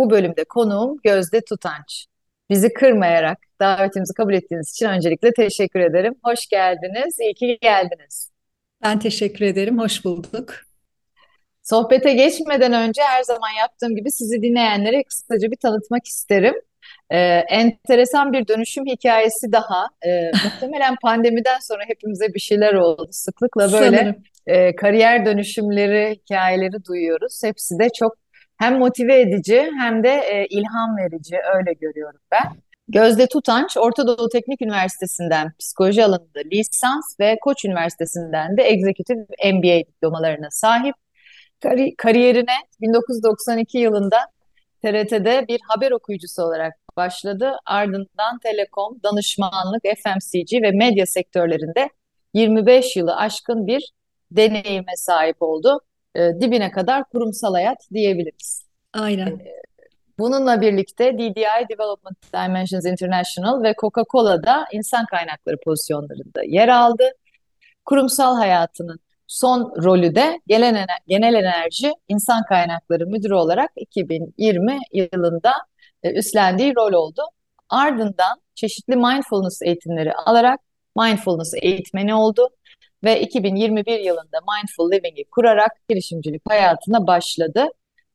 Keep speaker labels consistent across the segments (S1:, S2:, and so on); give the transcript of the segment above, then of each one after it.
S1: Bu bölümde konuğum Gözde Tutanç. Bizi kırmayarak davetimizi kabul ettiğiniz için öncelikle teşekkür ederim. Hoş geldiniz, iyi ki geldiniz.
S2: Ben teşekkür ederim, hoş bulduk.
S1: Sohbete geçmeden önce her zaman yaptığım gibi sizi dinleyenlere kısaca bir tanıtmak isterim. Ee, enteresan bir dönüşüm hikayesi daha. Ee, muhtemelen pandemiden sonra hepimize bir şeyler oldu. Sıklıkla böyle e, kariyer dönüşümleri, hikayeleri duyuyoruz. Hepsi de çok hem motive edici hem de e, ilham verici öyle görüyorum ben. Gözde Tutanç, Orta Doğu Teknik Üniversitesi'nden psikoloji alanında lisans ve Koç Üniversitesi'nden de Executive MBA diplomalarına sahip. Kari kariyerine 1992 yılında TRT'de bir haber okuyucusu olarak başladı. Ardından telekom, danışmanlık, FMCG ve medya sektörlerinde 25 yılı aşkın bir deneyime sahip oldu. E, dibine kadar kurumsal hayat diyebiliriz.
S2: Aynen. E,
S1: bununla birlikte DDI Development Dimensions International ve Coca-Cola'da insan kaynakları pozisyonlarında yer aldı. Kurumsal hayatının son rolü de genel, genel enerji insan kaynakları müdürü olarak 2020 yılında e, üstlendiği rol oldu. Ardından çeşitli mindfulness eğitimleri alarak mindfulness eğitmeni oldu ve 2021 yılında Mindful Living'i kurarak girişimcilik hayatına başladı.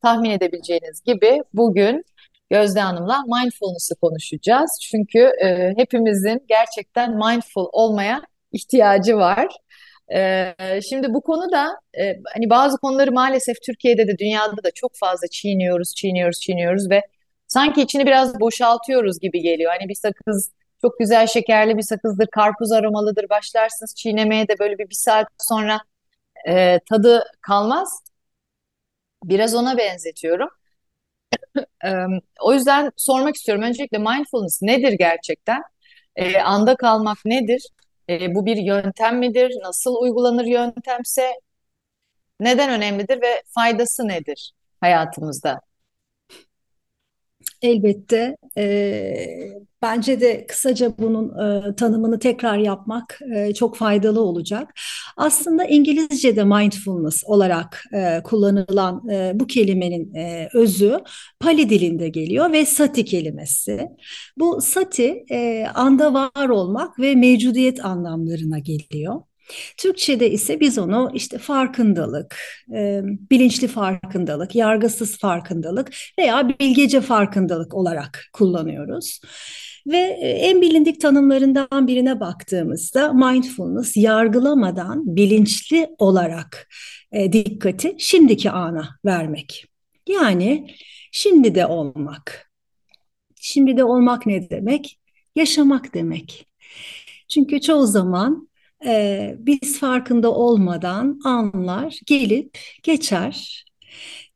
S1: Tahmin edebileceğiniz gibi bugün Gözde Hanım'la mindfulness'ı konuşacağız. Çünkü e, hepimizin gerçekten mindful olmaya ihtiyacı var. E, şimdi bu konuda e, hani bazı konuları maalesef Türkiye'de de dünyada da çok fazla çiğniyoruz, çiğniyoruz, çiğniyoruz ve sanki içini biraz boşaltıyoruz gibi geliyor. Hani bir sakız çok güzel şekerli bir sakızdır, karpuz aromalıdır. Başlarsınız çiğnemeye de böyle bir, bir saat sonra e, tadı kalmaz. Biraz ona benzetiyorum. e, o yüzden sormak istiyorum. Öncelikle mindfulness nedir gerçekten? E, anda kalmak nedir? E, bu bir yöntem midir? Nasıl uygulanır yöntemse? Neden önemlidir ve faydası nedir hayatımızda?
S2: Elbette. E, bence de kısaca bunun e, tanımını tekrar yapmak e, çok faydalı olacak. Aslında İngilizce'de mindfulness olarak e, kullanılan e, bu kelimenin e, özü Pali dilinde geliyor ve sati kelimesi. Bu sati e, anda var olmak ve mevcudiyet anlamlarına geliyor. Türkçe'de ise biz onu işte farkındalık, e, bilinçli farkındalık, yargısız farkındalık veya bilgece farkındalık olarak kullanıyoruz. Ve e, en bilindik tanımlarından birine baktığımızda mindfulness yargılamadan bilinçli olarak e, dikkati şimdiki ana vermek. Yani şimdi de olmak. Şimdi de olmak ne demek? Yaşamak demek. Çünkü çoğu zaman e, biz farkında olmadan anlar gelip geçer.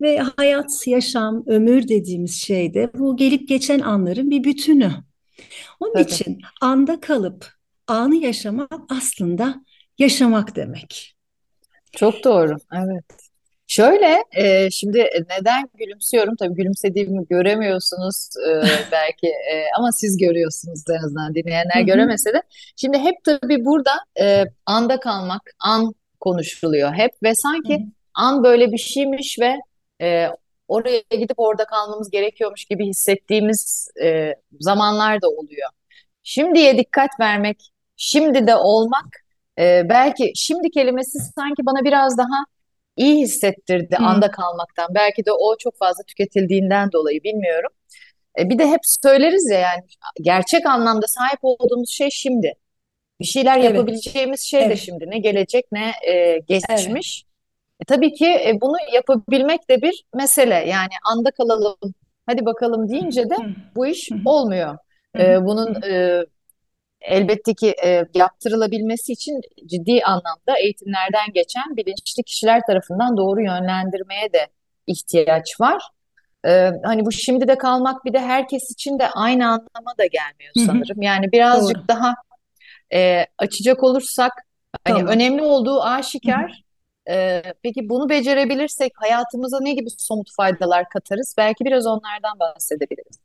S2: Ve hayat, yaşam, ömür dediğimiz şey de bu gelip geçen anların bir bütünü. Onun evet. için anda kalıp anı yaşamak aslında yaşamak demek.
S1: Çok doğru, evet. Şöyle, e, şimdi neden gülümsüyorum? Tabii gülümsediğimi göremiyorsunuz e, belki e, ama siz görüyorsunuz en azından dinleyenler göremese de. Şimdi hep tabii burada e, anda kalmak, an konuşuluyor hep ve sanki an böyle bir şeymiş ve e, oraya gidip orada kalmamız gerekiyormuş gibi hissettiğimiz e, zamanlar da oluyor. Şimdiye dikkat vermek, şimdi de olmak, e, belki şimdi kelimesi sanki bana biraz daha iyi hissettirdi Hı. anda kalmaktan. Belki de o çok fazla tüketildiğinden dolayı bilmiyorum. E, bir de hep söyleriz ya yani gerçek anlamda sahip olduğumuz şey şimdi. Bir şeyler evet. yapabileceğimiz şey evet. de şimdi. Ne gelecek ne e, geçmiş. Evet. E, tabii ki e, bunu yapabilmek de bir mesele. Yani anda kalalım, hadi bakalım deyince de bu iş olmuyor. E, bunun e, elbette ki e, yaptırılabilmesi için ciddi anlamda eğitimlerden geçen bilinçli kişiler tarafından doğru yönlendirmeye de ihtiyaç var. Ee, hani bu şimdi de kalmak bir de herkes için de aynı anlama da gelmiyor
S2: Hı hı,
S1: sanırım. Yani
S2: doğru.
S1: birazcık daha e, açacak olursak hani
S2: Tamam.
S1: önemli olduğu
S2: Hı hı.
S1: aşikar. Ee, peki bunu becerebilirsek hayatımıza ne gibi somut faydalar katarız? Belki biraz onlardan bahsedebiliriz.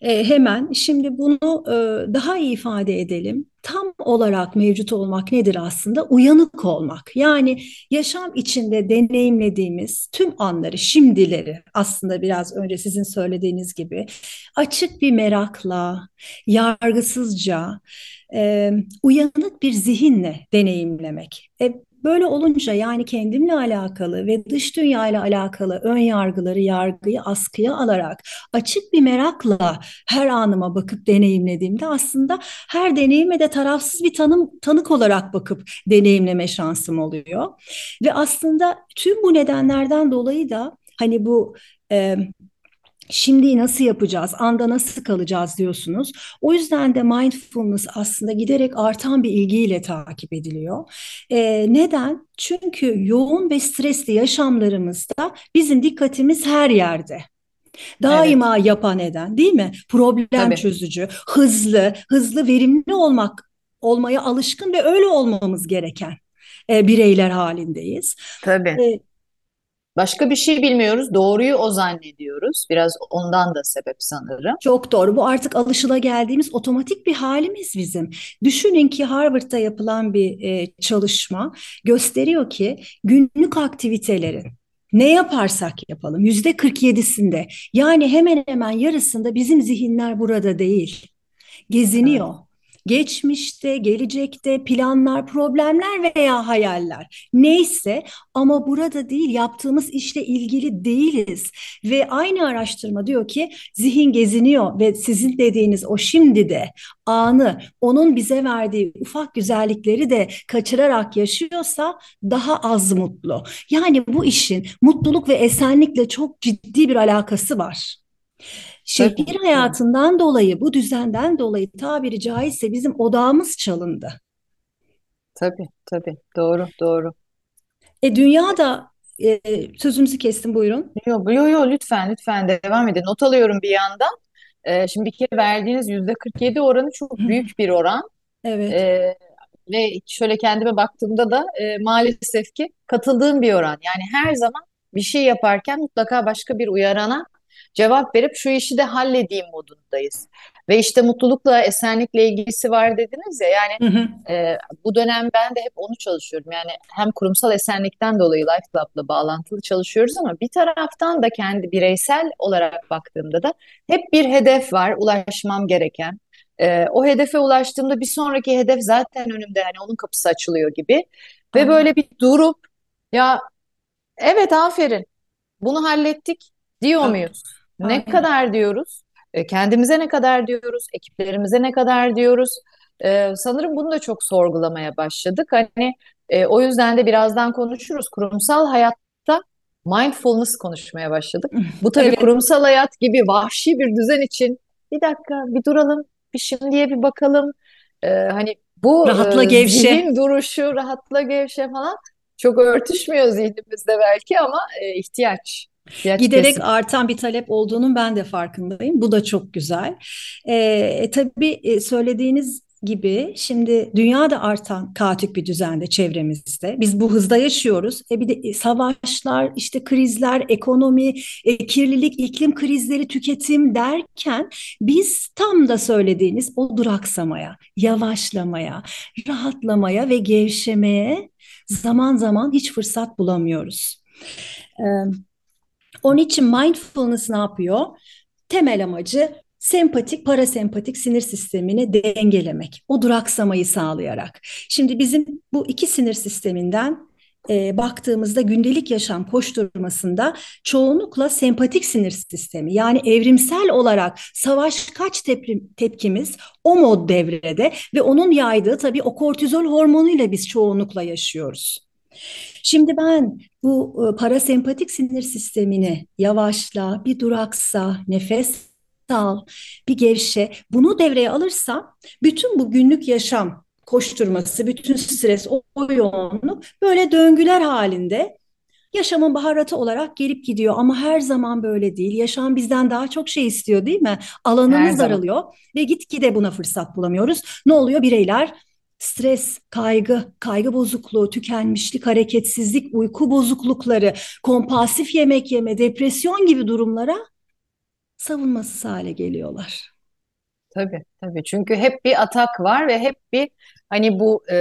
S2: E, hemen şimdi bunu e, daha iyi ifade edelim. Tam olarak mevcut olmak nedir aslında? Uyanık olmak. Yani yaşam içinde deneyimlediğimiz tüm anları, şimdileri aslında biraz önce sizin söylediğiniz gibi açık bir merakla, yargısızca, e, uyanık bir zihinle deneyimlemek. E, Böyle olunca yani kendimle alakalı ve dış dünya ile alakalı ön yargıları, yargıyı askıya alarak açık bir merakla her anıma bakıp deneyimlediğimde aslında her deneyime de tarafsız bir tanım, tanık olarak bakıp deneyimleme şansım oluyor. Ve aslında tüm bu nedenlerden dolayı da hani bu e, Şimdi nasıl yapacağız, anda nasıl kalacağız diyorsunuz. O yüzden de mindfulness aslında giderek artan bir ilgiyle takip ediliyor. Ee, neden? Çünkü yoğun ve stresli yaşamlarımızda bizim dikkatimiz her yerde.
S1: Evet,
S2: Daima yapan eden, değil mi? Problem
S1: tabii,
S2: çözücü, hızlı, hızlı, verimli olmak olmaya alışkın ve öyle olmamız gereken e, bireyler halindeyiz.
S1: tabii.
S2: E,
S1: Başka bir şey bilmiyoruz. Doğruyu o zannediyoruz. Biraz ondan da sebep sanırım.
S2: Çok doğru. Bu artık alışılageldiğimiz otomatik bir halimiz bizim. Düşünün ki Harvard'da yapılan bir e, çalışma gösteriyor ki günlük aktivitelerin ne yaparsak yapalım yüzde 47'sinde yani hemen hemen yarısında bizim zihinler burada değil
S1: Evet,
S2: geziniyor. Geçmişte, gelecekte planlar, problemler veya hayaller neyse ama burada değil yaptığımız işle ilgili değiliz. Ve aynı araştırma diyor ki zihin geziniyor ve sizin dediğiniz o şimdi de anı onun bize verdiği ufak güzellikleri de kaçırarak yaşıyorsa daha az mutlu. Yani bu işin mutluluk ve esenlikle çok ciddi bir alakası var. Şehir hayatından dolayı, bu düzenden dolayı tabiri caizse bizim odağımız çalındı.
S1: tabii, tabii. Doğru, doğru.
S2: E dünyada e, sözünüzü kestim buyurun.
S1: Yo, yo, yo, lütfen, lütfen devam edin. Not alıyorum bir yandan. Ee, şimdi bir kere verdiğiniz yüzde 47 oranı çok büyük bir oran.
S2: Evet.
S1: Ee, ve şöyle kendime baktığımda da e, maalesef ki katıldığım bir oran. Yani her zaman bir şey yaparken mutlaka başka bir uyarana cevap verip şu işi de halledeyim modundayız. Ve işte mutlulukla, esenlikle ilgisi var dediniz ya yani
S2: Hı hı.
S1: e, bu dönem ben de hep onu çalışıyorum. Yani hem kurumsal esenlikten dolayı Life Club'la bağlantılı çalışıyoruz ama bir taraftan da kendi bireysel olarak baktığımda da hep bir hedef var ulaşmam gereken. E, o hedefe ulaştığımda bir sonraki hedef zaten önümde hani onun kapısı açılıyor gibi. Ve böyle bir durup ya evet aferin bunu hallettik diyor muyuz? Ne
S2: Aynen.
S1: kadar diyoruz? E, Kendimize ne kadar diyoruz? Ekiplerimize ne kadar diyoruz? E, sanırım bunu da çok sorgulamaya başladık. Hani e, o yüzden de birazdan konuşuruz. Kurumsal hayatta mindfulness konuşmaya başladık. Bu tabii
S2: Evet.
S1: kurumsal hayat gibi vahşi bir düzen için bir dakika bir duralım, bir şimdiye bir bakalım. E, hani bu
S2: Rahatla
S1: e,
S2: gevşe.
S1: zihin duruşu, rahatla gevşe falan çok örtüşmüyor zihnimizde belki ama e, ihtiyaç. İhtiyaç
S2: giderek
S1: kesin.
S2: artan bir talep olduğunun ben de farkındayım. Bu da çok güzel. Ee, e, tabii e, söylediğiniz gibi şimdi dünyada artan kaotik bir düzende çevremizde. Biz bu hızda yaşıyoruz. E bir de e, savaşlar, işte krizler, ekonomi, e, kirlilik, iklim krizleri, tüketim derken biz tam da söylediğiniz o duraksamaya, yavaşlamaya, rahatlamaya ve gevşemeye zaman zaman hiç fırsat bulamıyoruz. Ee, onun için mindfulness ne yapıyor? Temel amacı sempatik, parasempatik sinir sistemini dengelemek. O duraksamayı sağlayarak. Şimdi bizim bu iki sinir sisteminden e, baktığımızda gündelik yaşam koşturmasında çoğunlukla sempatik sinir sistemi yani evrimsel olarak savaş kaç tepki, tepkimiz o mod devrede ve onun yaydığı tabii o kortizol hormonuyla biz çoğunlukla yaşıyoruz. Şimdi ben bu e, parasempatik sinir sistemini yavaşla, bir duraksa, nefes al, bir gevşe. Bunu devreye alırsam bütün bu günlük yaşam koşturması, bütün stres, o, o yoğunluk böyle döngüler halinde yaşamın baharatı olarak gelip gidiyor ama her zaman böyle değil. Yaşam bizden daha çok şey istiyor değil mi? Alanımız daralıyor ve gitgide buna fırsat bulamıyoruz. Ne oluyor? Bireyler stres, kaygı, kaygı bozukluğu, tükenmişlik, hareketsizlik, uyku bozuklukları, kompulsif yemek yeme, depresyon gibi durumlara savunmasız hale geliyorlar.
S1: Tabii, tabii. Çünkü hep bir atak var ve hep bir hani bu e,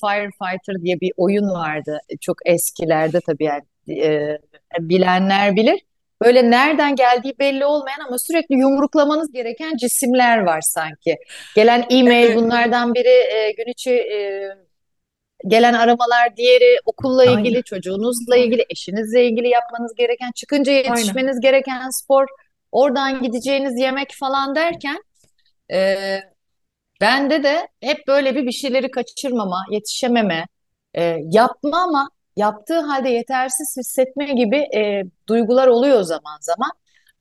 S1: Firefighter diye bir oyun vardı. E, Çok eskilerde tabii yani e, bilenler bilir. Böyle nereden geldiği belli olmayan ama sürekli yumruklamanız gereken cisimler var sanki. Gelen e-mail bunlardan biri, e, gün içi e, gelen aramalar diğeri, okulla
S2: aynen.
S1: ilgili, çocuğunuzla ilgili, eşinizle ilgili yapmanız gereken, çıkınca
S2: Aynen.
S1: yetişmeniz gereken spor, oradan gideceğiniz yemek falan derken e, Bende de hep böyle bir bir şeyleri kaçırmama, yetişememe, e, yapma ama yaptığı halde yetersiz hissetme gibi e, duygular oluyor zaman zaman.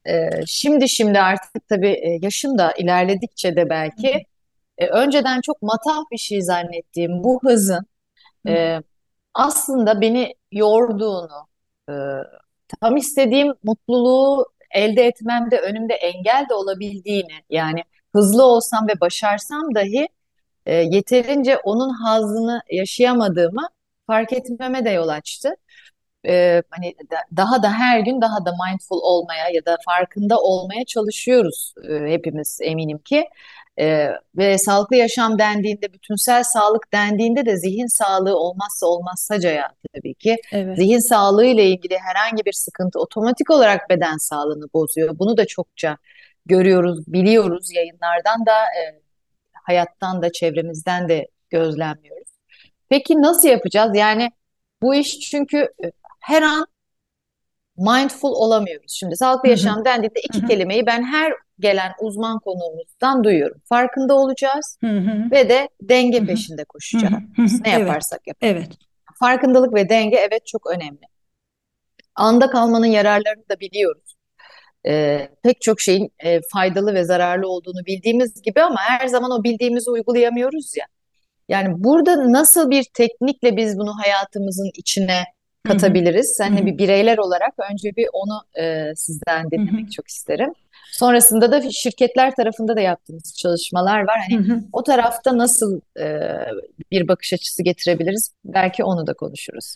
S1: E, şimdi şimdi artık tabii e, yaşım da ilerledikçe de belki e, önceden çok matah bir şey zannettiğim bu hızın
S2: hı hı.
S1: e, aslında beni yorduğunu, e, tam istediğim mutluluğu elde etmemde önümde engel de olabildiğini, yani hızlı olsam ve başarsam dahi e, yeterince onun hazzını yaşayamadığımı fark etmeme de yol açtı. E, hani da- daha da her gün daha da mindful olmaya ya da farkında olmaya çalışıyoruz e, hepimiz eminim ki. E, ve sağlıklı yaşam dendiğinde, bütünsel sağlık dendiğinde de zihin sağlığı olmazsa olmaz sacaya tabii ki.
S2: Evet.
S1: Zihin sağlığı ile ilgili herhangi bir sıkıntı otomatik olarak beden sağlığını bozuyor. Bunu da çokça görüyoruz, biliyoruz yayınlardan da e, hayattan da çevremizden de gözlemliyoruz. Peki nasıl yapacağız? Yani bu iş çünkü e, her an mindful olamıyoruz. Şimdi sağlıklı yaşam dendiğinde iki kelimeyi ben her gelen uzman konuğumuzdan duyuyorum. Farkında olacağız ve de denge peşinde koşacağız. Ne
S2: Evet.
S1: yaparsak yapalım.
S2: Evet.
S1: Farkındalık ve denge evet çok önemli. Anda kalmanın yararlarını da biliyoruz. Ee, pek çok şeyin e, faydalı ve zararlı olduğunu bildiğimiz gibi ama her zaman o bildiğimizi uygulayamıyoruz ya. Yani burada nasıl bir teknikle biz bunu hayatımızın içine
S2: hı,
S1: katabiliriz?
S2: hı
S1: Hani
S2: hı,
S1: bir bireyler olarak önce bir onu e, sizden
S2: hı hı,
S1: dinlemek çok isterim. Sonrasında da şirketler tarafında da yaptığımız çalışmalar var. Hani
S2: hı.
S1: o tarafta nasıl e, bir bakış açısı getirebiliriz? Belki onu da konuşuruz.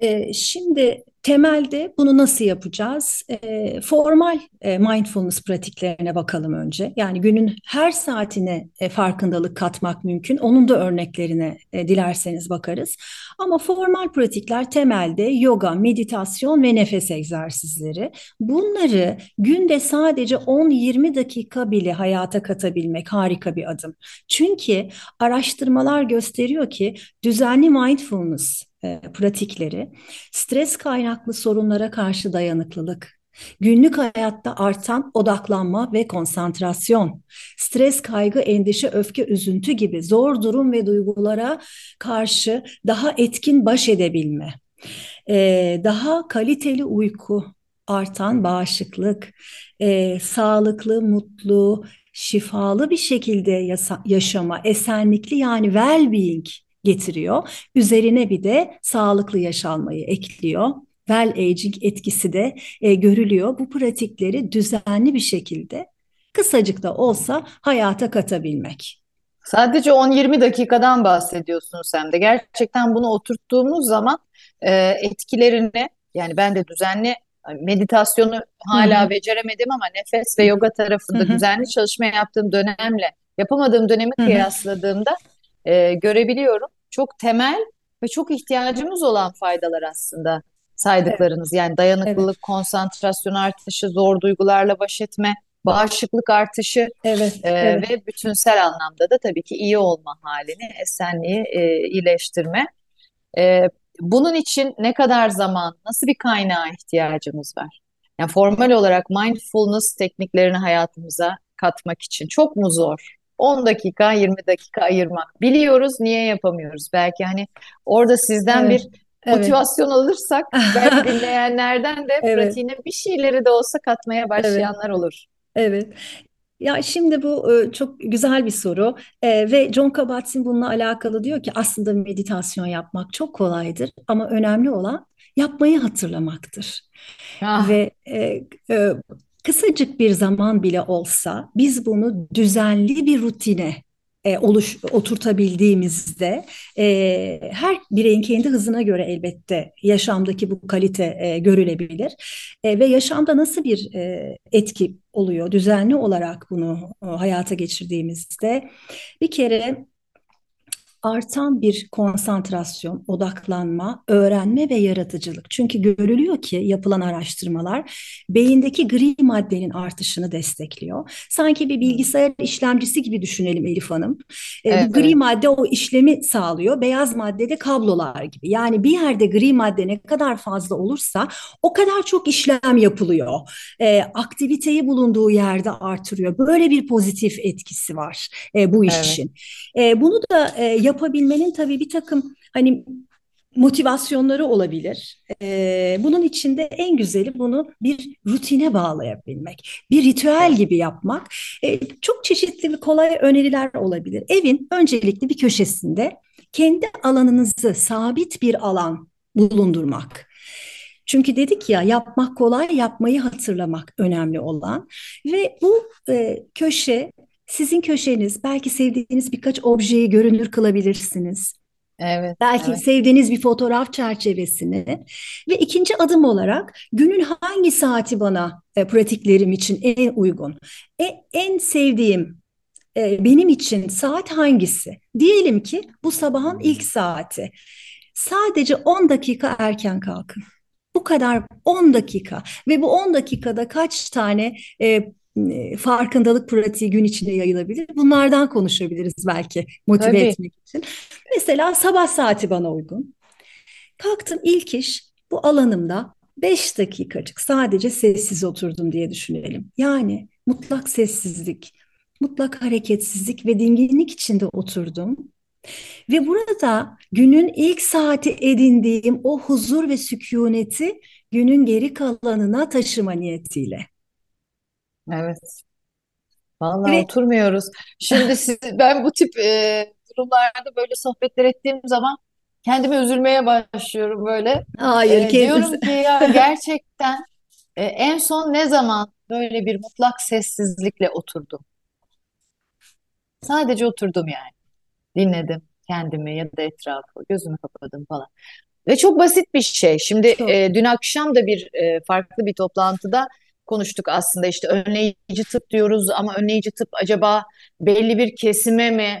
S2: Ee, şimdi temelde bunu nasıl yapacağız? Ee, formal e, mindfulness pratiklerine bakalım önce. Yani günün her saatine e, farkındalık katmak mümkün. Onun da örneklerine e, dilerseniz bakarız. Ama formal pratikler temelde yoga, meditasyon ve nefes egzersizleri. Bunları günde sadece 10-20 dakika bile hayata katabilmek harika bir adım. Çünkü araştırmalar gösteriyor ki düzenli mindfulness e, pratikleri, stres kaynaklı sorunlara karşı dayanıklılık, günlük hayatta artan odaklanma ve konsantrasyon, stres, kaygı, endişe, öfke, üzüntü gibi zor durum ve duygulara karşı daha etkin baş edebilme, e, daha kaliteli uyku, artan bağışıklık, e, sağlıklı, mutlu, şifalı bir şekilde yaşama, esenlikli yani well-being getiriyor. Üzerine bir de sağlıklı yaşanmayı ekliyor. Well aging etkisi de e, görülüyor. Bu pratikleri düzenli bir şekilde kısacık da olsa hayata katabilmek.
S1: Sadece 10-20 dakikadan bahsediyorsunuz hem de. Gerçekten bunu oturttuğumuz zaman e, etkilerini yani ben de düzenli hani meditasyonu hala beceremedim ama nefes ve yoga tarafında
S2: hı,
S1: düzenli çalışma yaptığım dönemle yapamadığım dönemi
S2: hı hı.
S1: kıyasladığımda e, görebiliyorum. Çok temel ve çok ihtiyacımız olan faydalar aslında
S2: Evet,
S1: saydıklarınız. Yani
S2: evet,
S1: dayanıklılık, konsantrasyon artışı, zor duygularla baş etme, bağışıklık artışı.
S2: evet,
S1: Ee,
S2: evet.
S1: ve bütünsel anlamda da tabii ki iyi olma halini, esenliği e, iyileştirme. Ee, bunun için ne kadar zaman, nasıl bir kaynağa ihtiyacımız var? Yani formal olarak mindfulness tekniklerini hayatımıza katmak için çok mu zor? 10 dakika, 20 dakika ayırmak. Biliyoruz, niye yapamıyoruz? Belki hani orada sizden
S2: Evet,
S1: bir
S2: evet.
S1: motivasyon alırsak belki dinleyenlerden de
S2: Evet,
S1: pratiğine bir şeyleri de olsa katmaya
S2: evet,
S1: başlayanlar olur.
S2: evet. Ya şimdi bu e, çok güzel bir soru E, ve John Kabat-Zinn bununla alakalı diyor ki aslında meditasyon yapmak çok kolaydır ama önemli olan yapmayı hatırlamaktır.
S1: Ah,
S2: Ve e, e, kısacık bir zaman bile olsa biz bunu düzenli bir rutine e, oluş, oturtabildiğimizde e, her bireyin kendi hızına göre elbette yaşamdaki bu kalite e, görülebilir. E, ve yaşamda nasıl bir e, etki oluyor düzenli olarak bunu e, hayata geçirdiğimizde bir kere artan bir konsantrasyon, odaklanma, öğrenme ve yaratıcılık. Çünkü görülüyor ki yapılan araştırmalar beyindeki gri maddenin artışını destekliyor. Sanki bir bilgisayar işlemcisi gibi düşünelim Elif Hanım. E, bu gri
S1: evet,
S2: madde o işlemi sağlıyor. Beyaz madde de kablolar gibi. Yani bir yerde gri madde ne kadar fazla olursa o kadar çok işlem yapılıyor. E, aktiviteyi bulunduğu yerde artırıyor. Böyle bir pozitif etkisi var e, bu
S1: evet,
S2: işin. E, bunu da e, yapabilmenin tabii bir takım hani motivasyonları olabilir. E, bunun içinde en güzeli bunu bir rutine bağlayabilmek, bir ritüel gibi yapmak. E, çok çeşitli ve kolay öneriler olabilir. Evin öncelikli bir köşesinde kendi alanınızı sabit bir alan bulundurmak. Çünkü dedik ya yapmak kolay, yapmayı hatırlamak önemli olan ve bu e, köşe sizin köşeniz. Belki sevdiğiniz birkaç objeyi görünür kılabilirsiniz.
S1: evet,
S2: Belki
S1: evet,
S2: sevdiğiniz bir fotoğraf çerçevesini ve ikinci adım olarak günün hangi saati bana e, pratiklerim için en uygun? E, en sevdiğim e, benim için saat hangisi? Diyelim ki bu sabahın ilk saati. Sadece 10 dakika erken kalkın. Bu kadar 10 dakika ve bu 10 dakikada kaç tane e, e, farkındalık pratiği gün içinde yayılabilir? Bunlardan konuşabiliriz belki motive
S1: tabii.
S2: etmek için. Mesela sabah saati bana uygun. Kalktım ilk iş bu alanımda 5 dakikacık sadece sessiz oturdum diye düşünelim. Yani mutlak sessizlik, mutlak hareketsizlik ve dinginlik içinde oturdum. Ve burada günün ilk saati edindiğim o huzur ve sükuneti günün geri kalanına taşıma niyetiyle.
S1: Evet. Vallahi
S2: Ve
S1: oturmuyoruz. Şimdi siz, ben bu tip e, durumlarda böyle sohbetler ettiğim zaman kendime üzülmeye başlıyorum böyle.
S2: hayır
S1: E,
S2: kendisi.
S1: diyorum ki ya gerçekten e, en son ne zaman böyle bir mutlak sessizlikle oturdum? Sadece oturdum yani. Dinledim kendimi ya da etrafı, gözümü kapadım falan. Ve çok basit bir şey. Şimdi
S2: Çok.
S1: e, dün akşam da bir e, farklı bir toplantıda konuştuk aslında işte önleyici tıp diyoruz ama önleyici tıp acaba belli bir kesime mi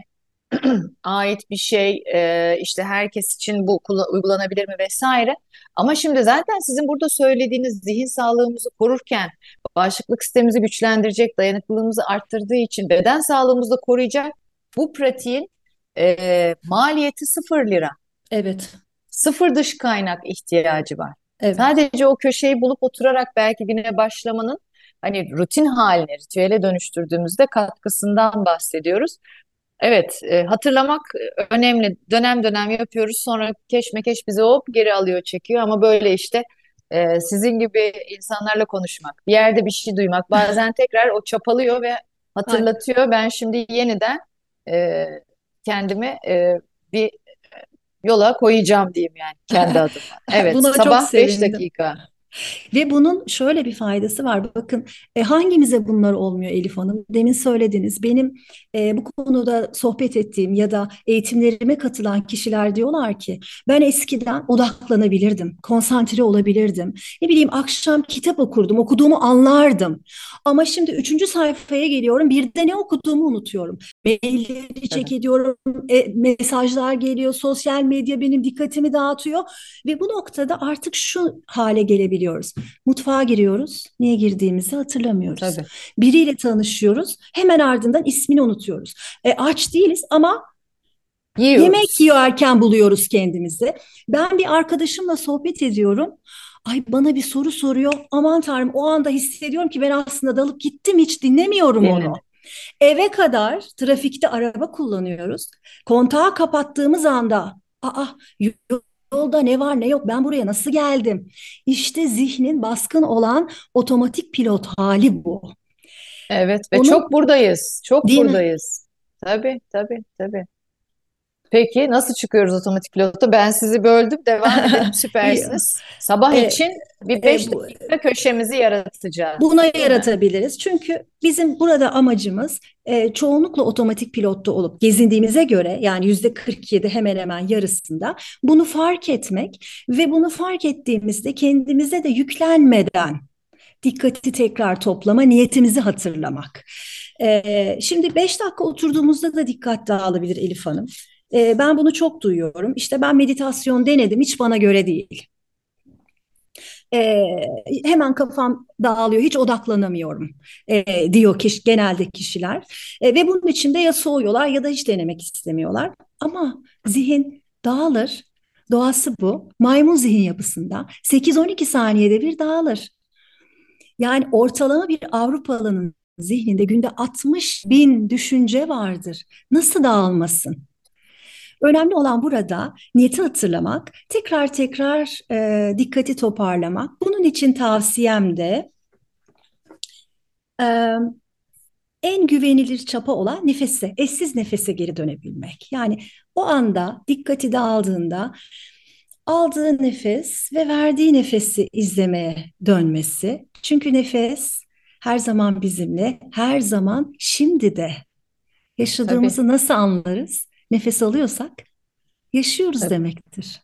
S1: ait bir şey e, işte herkes için bu uygulanabilir mi vesaire. Ama şimdi zaten sizin burada söylediğiniz zihin sağlığımızı korurken bağışıklık sistemimizi güçlendirecek, dayanıklılığımızı arttırdığı için beden sağlığımızı da koruyacak bu pratiğin e, maliyeti sıfır lira.
S2: Evet,
S1: Sıfır dış kaynak ihtiyacı var.
S2: Evet.
S1: Sadece o köşeyi bulup oturarak belki güne başlamanın hani rutin haline, ritüele dönüştürdüğümüzde katkısından bahsediyoruz. Evet, e, hatırlamak e, önemli. Dönem dönem yapıyoruz. Sonra keşmekeş bizi hop geri alıyor, çekiyor. Ama böyle işte e, sizin gibi insanlarla konuşmak, bir yerde bir şey duymak, bazen tekrar o çapalıyor ve
S2: Aynen.
S1: hatırlatıyor. Ben şimdi yeniden e, kendimi e, bir yola koyacağım diyeyim yani kendi adıma. Evet,
S2: Buna
S1: sabah 5
S2: sevindim.
S1: dakika.
S2: Ve bunun şöyle bir faydası var. Bakın e, hangimize bunlar olmuyor Elif Hanım? Demin söylediniz. Benim e, bu konuda sohbet ettiğim ya da eğitimlerime katılan kişiler diyorlar ki ben eskiden odaklanabilirdim, konsantre olabilirdim. Ne bileyim akşam kitap okurdum, okuduğumu anlardım. Ama şimdi üçüncü sayfaya geliyorum, bir de ne okuduğumu unutuyorum. Mailleri check ediyorum, e, mesajlar geliyor, sosyal medya benim dikkatimi dağıtıyor. Ve bu noktada artık şu hale gelebiliyoruz. Mutfağa giriyoruz, niye girdiğimizi hatırlamıyoruz.
S1: tabii.
S2: Biriyle tanışıyoruz, hemen ardından ismini unutuyoruz. E, aç değiliz ama yemek
S1: Yiyoruz.
S2: yiyorken buluyoruz kendimizi. Ben bir arkadaşımla sohbet ediyorum. Ay bana bir soru soruyor. Aman Tanrım o anda hissediyorum ki ben aslında dalıp gittim hiç dinlemiyorum onu.
S1: Dinledim.
S2: Eve kadar trafikte araba kullanıyoruz. Kontağı kapattığımız anda, aa yolda ne var ne yok ben buraya nasıl geldim? İşte zihnin baskın olan otomatik pilot hali bu.
S1: Evet ve
S2: Onun
S1: çok buradayız. Çok
S2: değil mi?
S1: buradayız. Tabii, tabii, tabii. Peki nasıl çıkıyoruz otomatik pilota? Ben sizi böldüm. Devam edelim. Süpersiniz. Sabah
S2: E,
S1: için bir
S2: e,
S1: 5
S2: bu,
S1: dakika köşemizi yaratacağız,
S2: Buna yaratabiliriz. Çünkü bizim burada amacımız e, çoğunlukla otomatik pilotta olup gezindiğimize göre yani yüzde 47 hemen hemen yarısında bunu fark etmek ve bunu fark ettiğimizde kendimize de yüklenmeden dikkati tekrar toplama, niyetimizi hatırlamak. E, şimdi 5 dakika oturduğumuzda da dikkat dağılabilir Elif Hanım. E, ben bunu çok duyuyorum. İşte ben meditasyon denedim, hiç bana göre değil. E, hemen kafam dağılıyor, hiç odaklanamıyorum e, diyor kişi, genelde kişiler. E, ve bunun için de ya soğuyorlar ya da hiç denemek istemiyorlar. Ama zihin dağılır, doğası bu. Maymun zihin yapısında 8-12 saniyede bir dağılır. Yani ortalama bir Avrupalı'nın zihninde günde 60 bin düşünce vardır. Nasıl dağılmasın? Önemli olan burada niyeti hatırlamak, tekrar tekrar e, dikkati toparlamak. Bunun için tavsiyem de e, en güvenilir çapa olan nefese, eşsiz nefese geri dönebilmek. Yani o anda dikkati dağıldığında aldığı nefes ve verdiği nefesi izlemeye dönmesi. Çünkü nefes her zaman bizimle, her zaman şimdi de.
S1: Tabii,
S2: Yaşadığımızı nasıl anlarız? Nefes alıyorsak yaşıyoruz
S1: tabii.
S2: demektir.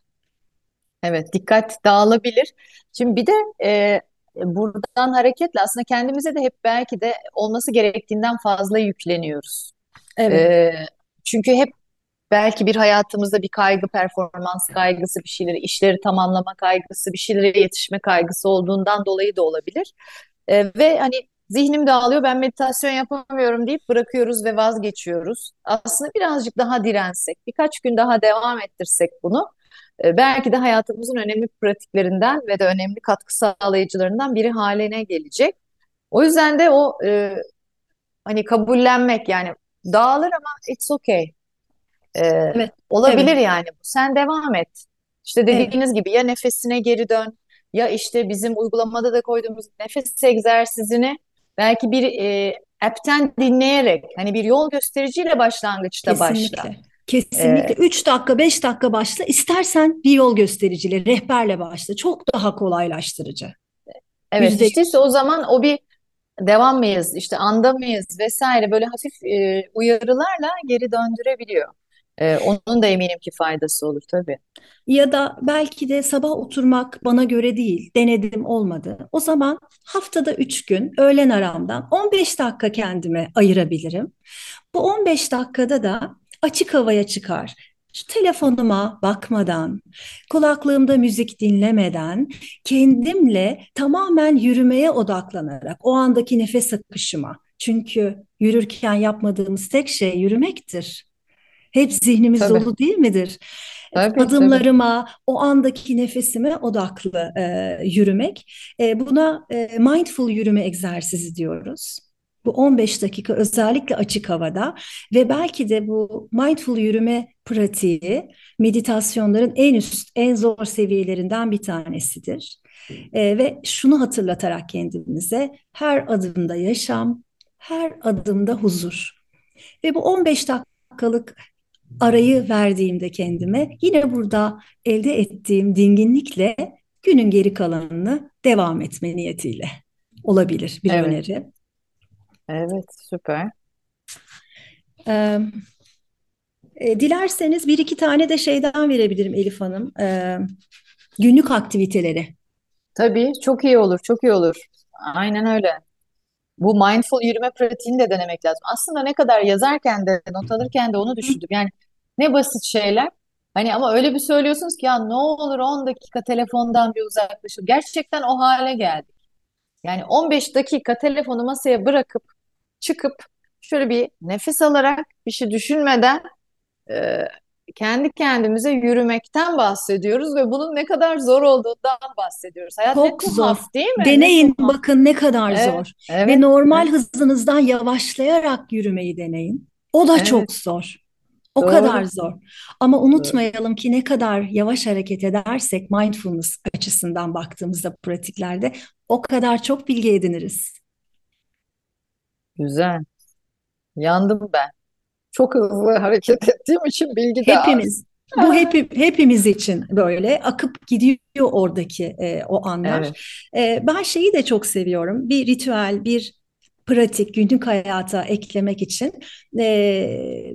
S1: Evet, dikkat dağılabilir. Şimdi bir de e, buradan hareketle aslında kendimize de hep belki de olması gerektiğinden fazla yükleniyoruz.
S2: Evet,
S1: E, çünkü hep belki bir hayatımızda bir kaygı, performans kaygısı, bir şeyleri, işleri tamamlama kaygısı, bir şeylere yetişme kaygısı olduğundan dolayı da olabilir. E, ve hani zihnim dağılıyor, ben meditasyon yapamıyorum deyip bırakıyoruz ve vazgeçiyoruz. Aslında birazcık daha dirensek, birkaç gün daha devam ettirsek bunu, e, belki de hayatımızın önemli pratiklerinden ve de önemli katkı sağlayıcılarından biri haline gelecek. O yüzden de o e, hani kabullenmek yani dağılır ama it's okay. Ee,
S2: evet,
S1: olabilir
S2: evet,
S1: yani bu. Sen devam et. İşte
S2: evet.
S1: dediğiniz gibi ya nefesine geri dön ya işte bizim uygulamada da koyduğumuz nefes egzersizini belki bir e, app'ten dinleyerek hani bir yol göstericiyle başlangıçta başla.
S2: Kesinlikle.
S1: Ee,
S2: Kesinlikle 3 dakika 5 dakika başla. İstersen bir yol göstericiyle, rehberle başla. Çok daha kolaylaştırıcı.
S1: evet
S2: Yüzde
S1: işte, o zaman o bir devam mıyız işte anda mıyız vesaire böyle hafif e, uyarılarla geri döndürebiliyor. Ee, onun da eminim ki faydası olur tabii.
S2: Ya da belki de sabah oturmak bana göre değil. Denedim olmadı. O zaman haftada 3 gün öğlen aramdan 15 dakika kendime ayırabilirim. Bu 15 dakikada da açık havaya çıkar. Şu telefonuma bakmadan, kulaklığımda müzik dinlemeden, kendimle tamamen yürümeye odaklanarak, o andaki nefes akışıma. Çünkü yürürken yapmadığımız tek şey yürümektir. Hep zihnimiz
S1: Tabii,
S2: dolu değil midir?
S1: tabii, tabii.
S2: Adımlarıma, o andaki nefesime odaklı e, yürümek. E, buna e, mindful yürüme egzersizi diyoruz. Bu 15 dakika özellikle açık havada ve belki de bu mindful yürüme pratiği meditasyonların en üst, en zor seviyelerinden bir tanesidir. E, ve şunu hatırlatarak kendimize her adımda yaşam, her adımda huzur. Ve bu 15 dakikalık arayı verdiğimde kendime yine burada elde ettiğim dinginlikle günün geri kalanını devam etme niyetiyle olabilir bir
S1: Evet,
S2: öneri.
S1: evet, süper.
S2: Ee, e, dilerseniz bir iki tane de şeyden verebilirim Elif Hanım. Ee, günlük aktiviteleri.
S1: Tabii çok iyi olur, çok iyi olur. Aynen öyle. Bu mindful yürüme pratiğini de denemek lazım. Aslında ne kadar yazarken de, not alırken de onu düşündüm. Yani ne basit şeyler. Hani ama öyle bir söylüyorsunuz ki ya ne olur 10 dakika telefondan bir uzaklaşın. Gerçekten o hale geldik. Yani 15 dakika telefonu masaya bırakıp çıkıp şöyle bir nefes alarak bir şey düşünmeden e, kendi kendimize yürümekten bahsediyoruz ve bunun ne kadar zor olduğundan bahsediyoruz. Hayat ne
S2: Çok zor.
S1: tuhaf değil mi? Ne
S2: Deneyin
S1: tuhaf.
S2: bakın ne kadar
S1: Evet,
S2: zor. Ve
S1: evet,
S2: normal
S1: evet,
S2: hızınızdan yavaşlayarak yürümeyi deneyin. O da
S1: evet,
S2: çok zor. O kadar
S1: doğru.
S2: zor. Ama
S1: Doğru.
S2: unutmayalım ki ne kadar yavaş hareket edersek mindfulness açısından baktığımızda pratiklerde o kadar çok bilgi ediniriz.
S1: Güzel. Yandım ben. Çok hızlı hareket ettiğim için bilgi de az.
S2: Hepimiz. Bu hepi, hepimiz için böyle akıp gidiyor oradaki e, o anlar.
S1: Evet.
S2: E, ben şeyi de çok seviyorum. Bir ritüel, bir pratik günlük hayata eklemek için e,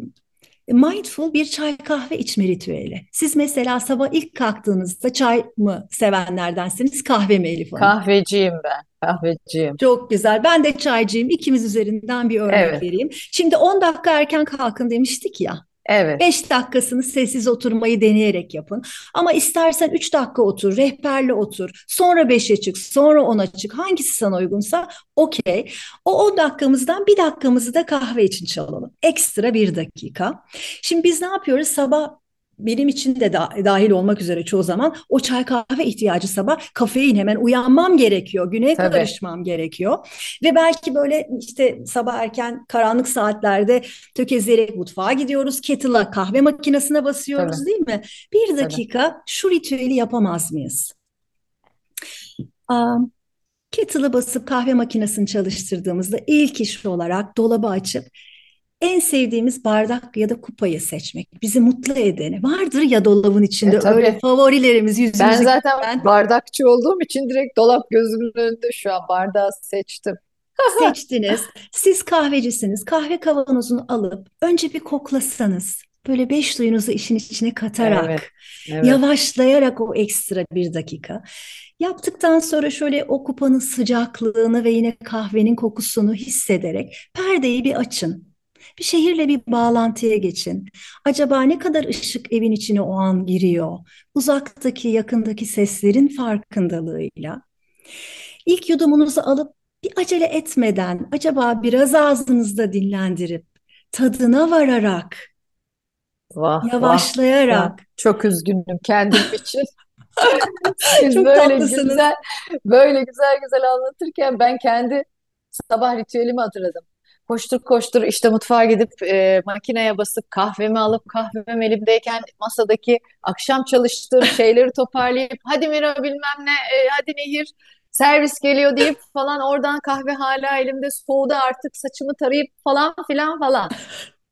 S2: mindful bir çay kahve içme ritüeli. Siz mesela sabah ilk kalktığınızda çay mı sevenlerdensiniz, kahve mi Elif Hanım?
S1: Kahveciyim ben. Kahveciyim.
S2: Çok güzel. Ben de çaycıyım. İkimiz üzerinden bir örnek
S1: Evet.
S2: vereyim. Şimdi 10 dakika erken kalkın demiştik ya.
S1: Evet.
S2: 5 dakikasını sessiz oturmayı deneyerek yapın. Ama istersen 3 dakika otur, rehberle otur. Sonra 5'e çık, sonra 10'a çık. Hangisi sana uygunsa okey. O 10 dakikamızdan bir dakikamızı da kahve için çalalım. Ekstra bir dakika. Şimdi biz ne yapıyoruz? Sabah benim için de da- dahil olmak üzere çoğu zaman o çay kahve ihtiyacı sabah kafein hemen uyanmam gerekiyor. Güne
S1: Tabii.
S2: karışmam gerekiyor. Ve belki böyle işte sabah erken karanlık saatlerde tökezleyerek mutfağa gidiyoruz. Kettle'a kahve makinesine basıyoruz
S1: Tabii.
S2: değil mi? Bir dakika şu ritüeli yapamaz mıyız? Aa, Kettle'ı basıp kahve makinesini çalıştırdığımızda ilk iş olarak dolabı açıp en sevdiğimiz bardak ya da kupayı seçmek. Bizi mutlu edeni. Vardır ya dolabın içinde
S1: E, tabii.
S2: öyle favorilerimiz
S1: Ben
S2: yüzümüze
S1: zaten
S2: gülen.
S1: bardakçı olduğum için direkt dolap gözümün önünde şu an bardağı seçtim.
S2: seçtiniz. Siz kahvecisiniz. Kahve kavanozunu alıp önce bir koklasanız. Böyle beş duyunuzu işin içine katarak,
S1: Evet, evet.
S2: yavaşlayarak o ekstra bir dakika. Yaptıktan sonra şöyle o kupanın sıcaklığını ve yine kahvenin kokusunu hissederek perdeyi bir açın. Bir şehirle bir bağlantıya geçin. Acaba ne kadar ışık evin içine o an giriyor? Uzaktaki, yakındaki seslerin farkındalığıyla. İlk yudumunuzu alıp bir acele etmeden, acaba biraz ağzınızda dinlendirip, tadına vararak,
S1: Vah vah.
S2: yavaşlayarak.
S1: Çok üzgünüm kendim için. Siz
S2: Çok
S1: böyle
S2: tatlısınız.
S1: güzel, böyle güzel güzel anlatırken ben kendi sabah ritüelimi hatırladım. Koştur koştur işte mutfağa gidip e, makineye basıp kahvemi alıp kahvem elimdeyken masadaki akşam çalıştığım şeyleri toparlayıp hadi Mira bilmem ne e, hadi Nehir servis geliyor deyip falan oradan kahve hala elimde soğudu artık saçımı tarayıp falan filan falan.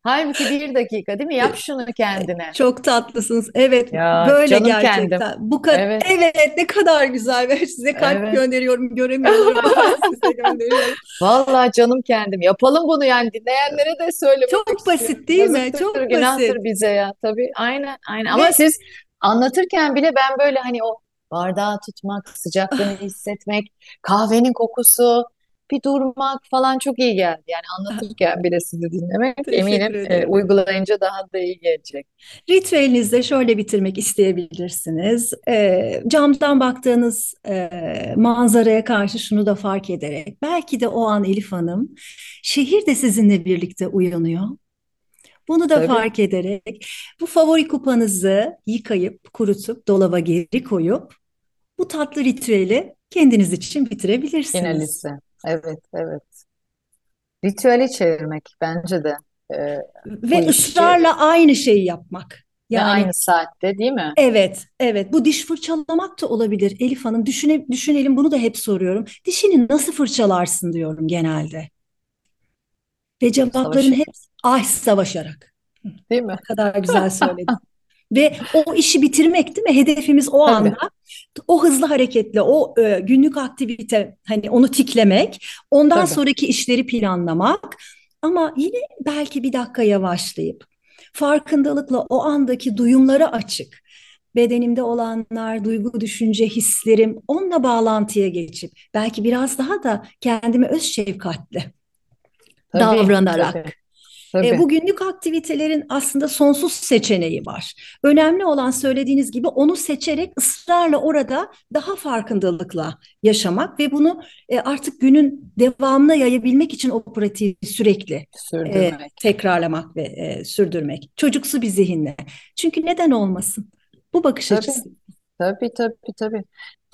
S1: Halbuki bir dakika değil mi? Yap şunu kendine.
S2: Çok tatlısınız. Evet,
S1: Ya
S2: böyle
S1: canım
S2: gerçekten.
S1: kendim.
S2: Bu kadar.
S1: Evet.
S2: Evet, ne kadar güzel. Ben size kalp
S1: Evet.
S2: gönderiyorum, ben size gönderiyorum.
S1: Vallahi canım kendim. Yapalım bunu yani dinleyenlere de söylemek
S2: Çok
S1: istiyorum.
S2: basit değil mi?
S1: Yazıktır,
S2: Çok
S1: günahtır
S2: basit.
S1: bize ya. Tabii aynen aynen. Ama
S2: Ve-
S1: siz anlatırken bile ben böyle hani o bardağı tutmak, sıcaklığını hissetmek, kahvenin kokusu, bir durmak falan çok iyi geldi. Yani anlatırken bile sizi dinlemek
S2: Teşekkür
S1: eminim e, uygulayınca daha da iyi gelecek.
S2: Ritüelinizde şöyle bitirmek isteyebilirsiniz. Ee, camdan baktığınız e, manzaraya karşı şunu da fark ederek, belki de o an Elif Hanım, şehir de sizinle birlikte uyanıyor. Bunu da
S1: Tabii.
S2: fark ederek, bu favori kupanızı yıkayıp, kurutup, dolaba geri koyup, bu tatlı ritüeli kendiniz için bitirebilirsiniz.
S1: Finalisi. Evet, evet. Ritüeli çevirmek bence de. E,
S2: Ve
S1: Bu işi-
S2: ısrarla aynı şeyi yapmak.
S1: ve
S2: Yani
S1: aynı saatte değil mi?
S2: Evet, evet. Bu diş fırçalamak da olabilir. Elif Hanım, düşüne, düşünelim bunu da hep soruyorum. Dişini nasıl fırçalarsın diyorum genelde. Ve cevapların
S1: Savaşarak.
S2: hep ay savaşarak.
S1: Değil mi?
S2: Ne kadar güzel söyledin. Ve o işi bitirmek değil mi? Hedefimiz o
S1: Tabii.
S2: anda o hızlı hareketle, o e, günlük aktivite hani onu tiklemek, ondan
S1: Tabii.
S2: sonraki işleri planlamak. Ama yine belki bir dakika yavaşlayıp farkındalıkla o andaki duyumlara açık. Bedenimde olanlar, duygu, düşünce, hislerim onunla bağlantıya geçip belki biraz daha da kendime öz şefkatle
S1: Tabii,
S2: davranarak.
S1: tabii, tabii.
S2: bu günlük aktivitelerin aslında sonsuz seçeneği var. Önemli olan söylediğiniz gibi onu seçerek ısrarla orada daha farkındalıkla yaşamak ve bunu e, artık günün devamına yayabilmek için o pratiği sürekli e, tekrarlamak ve e, sürdürmek. Çocuksu bir zihinle. Çünkü neden olmasın? Bu bakış
S1: Tabii.
S2: açısı.
S1: Tabii tabii tabii.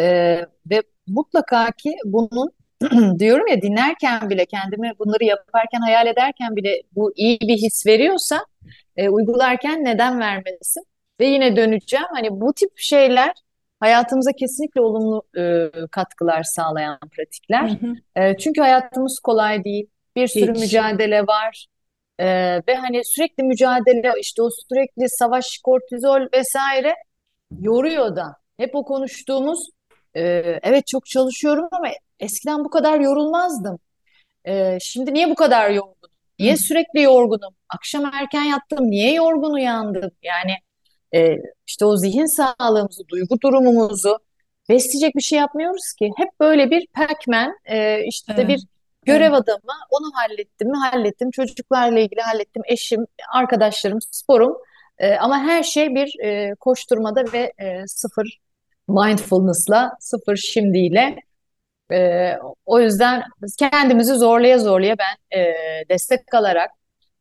S1: Ee, ve mutlaka ki bunun diyorum ya dinlerken bile kendimi bunları yaparken hayal ederken bile bu iyi bir his veriyorsa e, uygularken neden vermesin? Ve yine döneceğim hani bu tip şeyler hayatımıza kesinlikle olumlu e, katkılar sağlayan pratikler.
S2: Hı hı.
S1: E, çünkü hayatımız kolay değil. Bir sürü
S2: Hiç.
S1: mücadele var. e, ve hani sürekli mücadele işte o sürekli savaş kortizol vesaire yoruyor da hep o konuştuğumuz e, evet çok çalışıyorum ama eskiden bu kadar yorulmazdım. E, şimdi niye bu kadar yorgunum? Niye sürekli yorgunum? Akşam erken yattım, niye yorgun uyandım? Yani e, işte o zihin sağlığımızı, duygu durumumuzu besleyecek bir şey yapmıyoruz ki. Hep böyle bir Pac-Man, e, işte
S2: Evet,
S1: bir görev
S2: evet.
S1: adamı, onu hallettim mi hallettim, çocuklarla ilgili hallettim, eşim, arkadaşlarım, sporum. E, ama her şey bir e, koşturmada ve e, sıfır mindfulness'la, sıfır şimdiyle. E, o yüzden kendimizi zorlaya zorlaya ben e, destek alarak,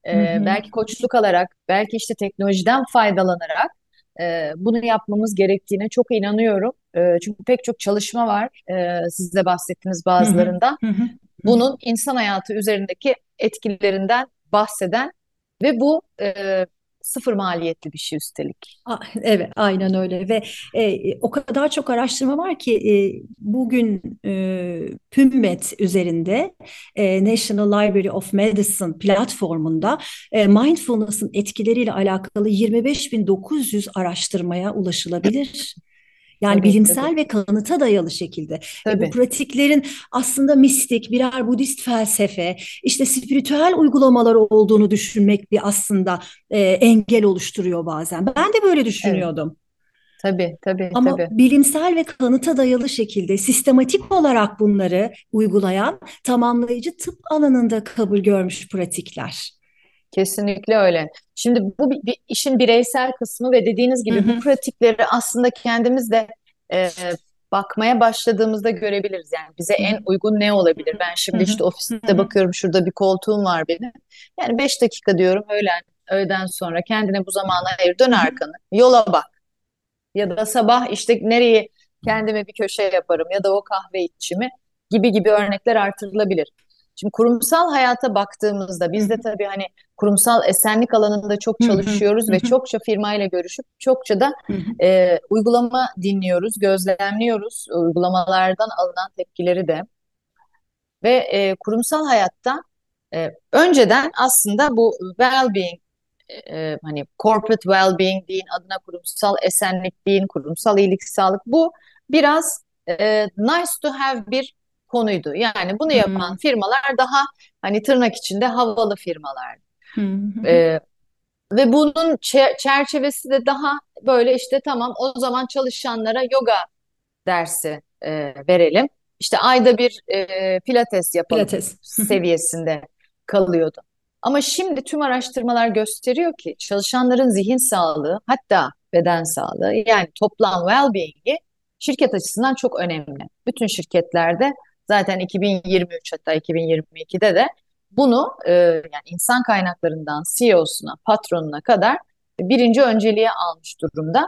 S1: e, belki koçluk alarak, belki işte teknolojiden faydalanarak e, bunu yapmamız gerektiğine çok inanıyorum. E, çünkü pek çok çalışma var, e, siz de bahsettiğiniz bazılarından. Bunun insan hayatı üzerindeki etkilerinden bahseden ve bu e, sıfır maliyetli bir şey üstelik.
S2: Evet, aynen öyle ve e, o kadar çok araştırma var ki e, bugün e, PubMed üzerinde e, National Library of Medicine platformunda e, mindfulness'ın etkileriyle alakalı 25.900 araştırmaya ulaşılabilir. Yani
S1: Tabii, tabii,
S2: bilimsel ve kanıta dayalı şekilde ve bu
S1: tabii.
S2: pratiklerin aslında mistik, birer Budist felsefe, işte spiritüel uygulamalar olduğunu düşünmek bir aslında e, engel oluşturuyor bazen. Ben de böyle
S1: Evet,
S2: düşünüyordum.
S1: tabii, tabii,
S2: Ama
S1: tabii.
S2: bilimsel ve kanıta dayalı şekilde sistematik olarak bunları uygulayan tamamlayıcı tıp alanında kabul görmüş pratikler.
S1: Kesinlikle öyle. Şimdi bu bir, bir işin bireysel kısmı ve dediğiniz gibi bu
S2: hı,
S1: pratikleri aslında kendimiz de e, bakmaya başladığımızda görebiliriz. Yani bize en uygun ne olabilir? Ben şimdi işte ofiste bakıyorum şurada bir koltuğum var benim. Yani beş dakika diyorum öğlen, öğleden sonra kendine bu zamanı ayır, dön arkanı, yola bak. Ya da sabah işte nereye kendime bir köşe yaparım ya da o kahve içimi gibi gibi örnekler artırılabilir. Şimdi kurumsal hayata baktığımızda biz de tabii hani kurumsal esenlik alanında çok çalışıyoruz ve çokça firmayla görüşüp çokça da e, uygulama dinliyoruz, gözlemliyoruz. Uygulamalardan alınan tepkileri de. Ve e, kurumsal hayatta e, önceden aslında bu well-being e, hani corporate well-being deyin, adına kurumsal esenlik deyin, kurumsal iyilik sağlık bu biraz e, nice to have bir konuydu. Yani bunu yapan
S2: Hı
S1: firmalar daha hani tırnak içinde havalı firmalar.
S2: hı, hı
S1: E, ve bunun çe- çerçevesi de daha böyle işte tamam o zaman çalışanlara yoga dersi e, verelim. İşte ayda bir e, pilates yapalım
S2: Pilates.
S1: Seviyesinde kalıyordu. Ama şimdi tüm araştırmalar gösteriyor ki çalışanların zihin sağlığı hatta beden sağlığı yani toplam well-being'i şirket açısından çok önemli. Bütün şirketlerde zaten 2023 hatta 2022'de de bunu e, yani insan kaynaklarından CEO'suna, patronuna kadar birinci önceliğe almış durumda.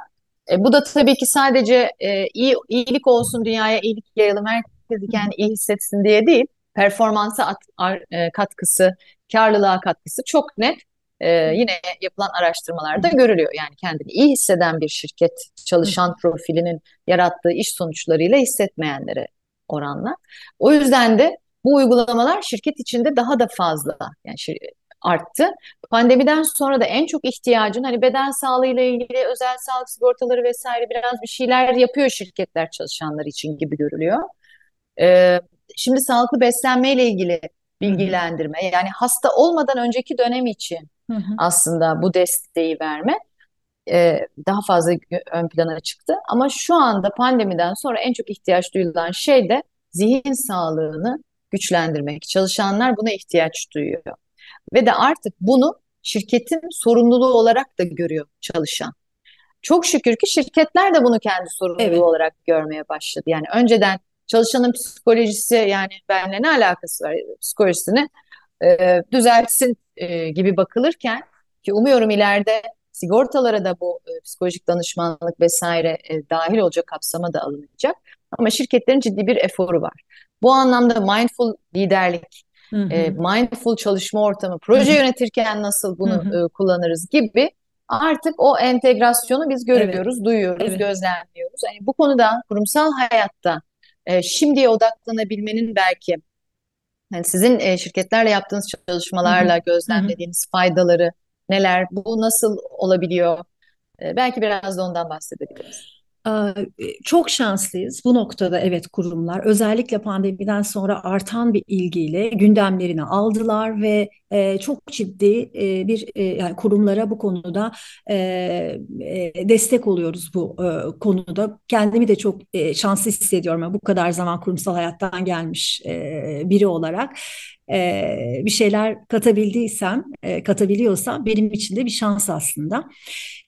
S1: E, bu da tabii ki sadece e, iyi iyilik olsun dünyaya iyilik yayalım herkes kendini iyi hissetsin diye değil. Performansa at- ar- e, katkısı, karlılığa katkısı çok net. E, yine yapılan araştırmalarda görülüyor. Yani kendini iyi hisseden bir şirket çalışan profilinin yarattığı iş sonuçlarıyla hissetmeyenlere oranla. O yüzden de bu uygulamalar şirket içinde daha da fazla yani arttı. Pandemiden sonra da en çok ihtiyacın hani beden sağlığıyla ilgili özel sağlık sigortaları vesaire biraz bir şeyler yapıyor şirketler çalışanlar için gibi görülüyor. Ee, şimdi sağlıklı beslenmeyle ilgili bilgilendirme yani hasta olmadan önceki dönem için
S2: hı, hı.
S1: aslında bu desteği verme e, daha fazla ön plana çıktı. Ama şu anda pandemiden sonra en çok ihtiyaç duyulan şey de zihin sağlığını güçlendirmek. Çalışanlar buna ihtiyaç duyuyor. Ve de artık bunu şirketin sorumluluğu olarak da görüyor çalışan. Çok şükür ki şirketler de bunu kendi sorumluluğu
S2: Evet.
S1: olarak görmeye başladı. Yani önceden çalışanın psikolojisi yani benimle ne alakası var psikolojisini e, düzeltsin e, gibi bakılırken ki umuyorum ileride sigortalara da bu e, psikolojik danışmanlık vesaire e, dahil olacak kapsama da alınacak. Ama şirketlerin ciddi bir eforu var. Bu anlamda mindful liderlik,
S2: Hı
S1: e,
S2: hı,
S1: mindful çalışma ortamı,
S2: hı
S1: proje
S2: hı,
S1: yönetirken nasıl
S2: hı
S1: bunu
S2: hı.
S1: e, kullanırız gibi artık o entegrasyonu biz
S2: Evet.
S1: görüyoruz, duyuyoruz,
S2: Evet.
S1: gözlemliyoruz. Yani bu konuda kurumsal hayatta e, şimdiye odaklanabilmenin belki Yani sizin e, şirketlerle yaptığınız
S2: Hı hı.
S1: çalışmalarla
S2: Hı hı.
S1: gözlemlediğiniz faydaları neler? Bu nasıl olabiliyor? E, belki biraz da ondan bahsedebiliriz.
S2: Ee, Çok şanslıyız bu noktada evet kurumlar özellikle pandemiden sonra artan bir ilgiyle gündemlerini aldılar ve e, çok ciddi e, bir e, yani kurumlara bu konuda destek oluyoruz bu konuda. Kendimi de çok şanslı hissediyorum bu kadar zaman kurumsal hayattan gelmiş biri olarak. E, bir şeyler katabildiysem, e, katabiliyorsam benim için de bir şans aslında.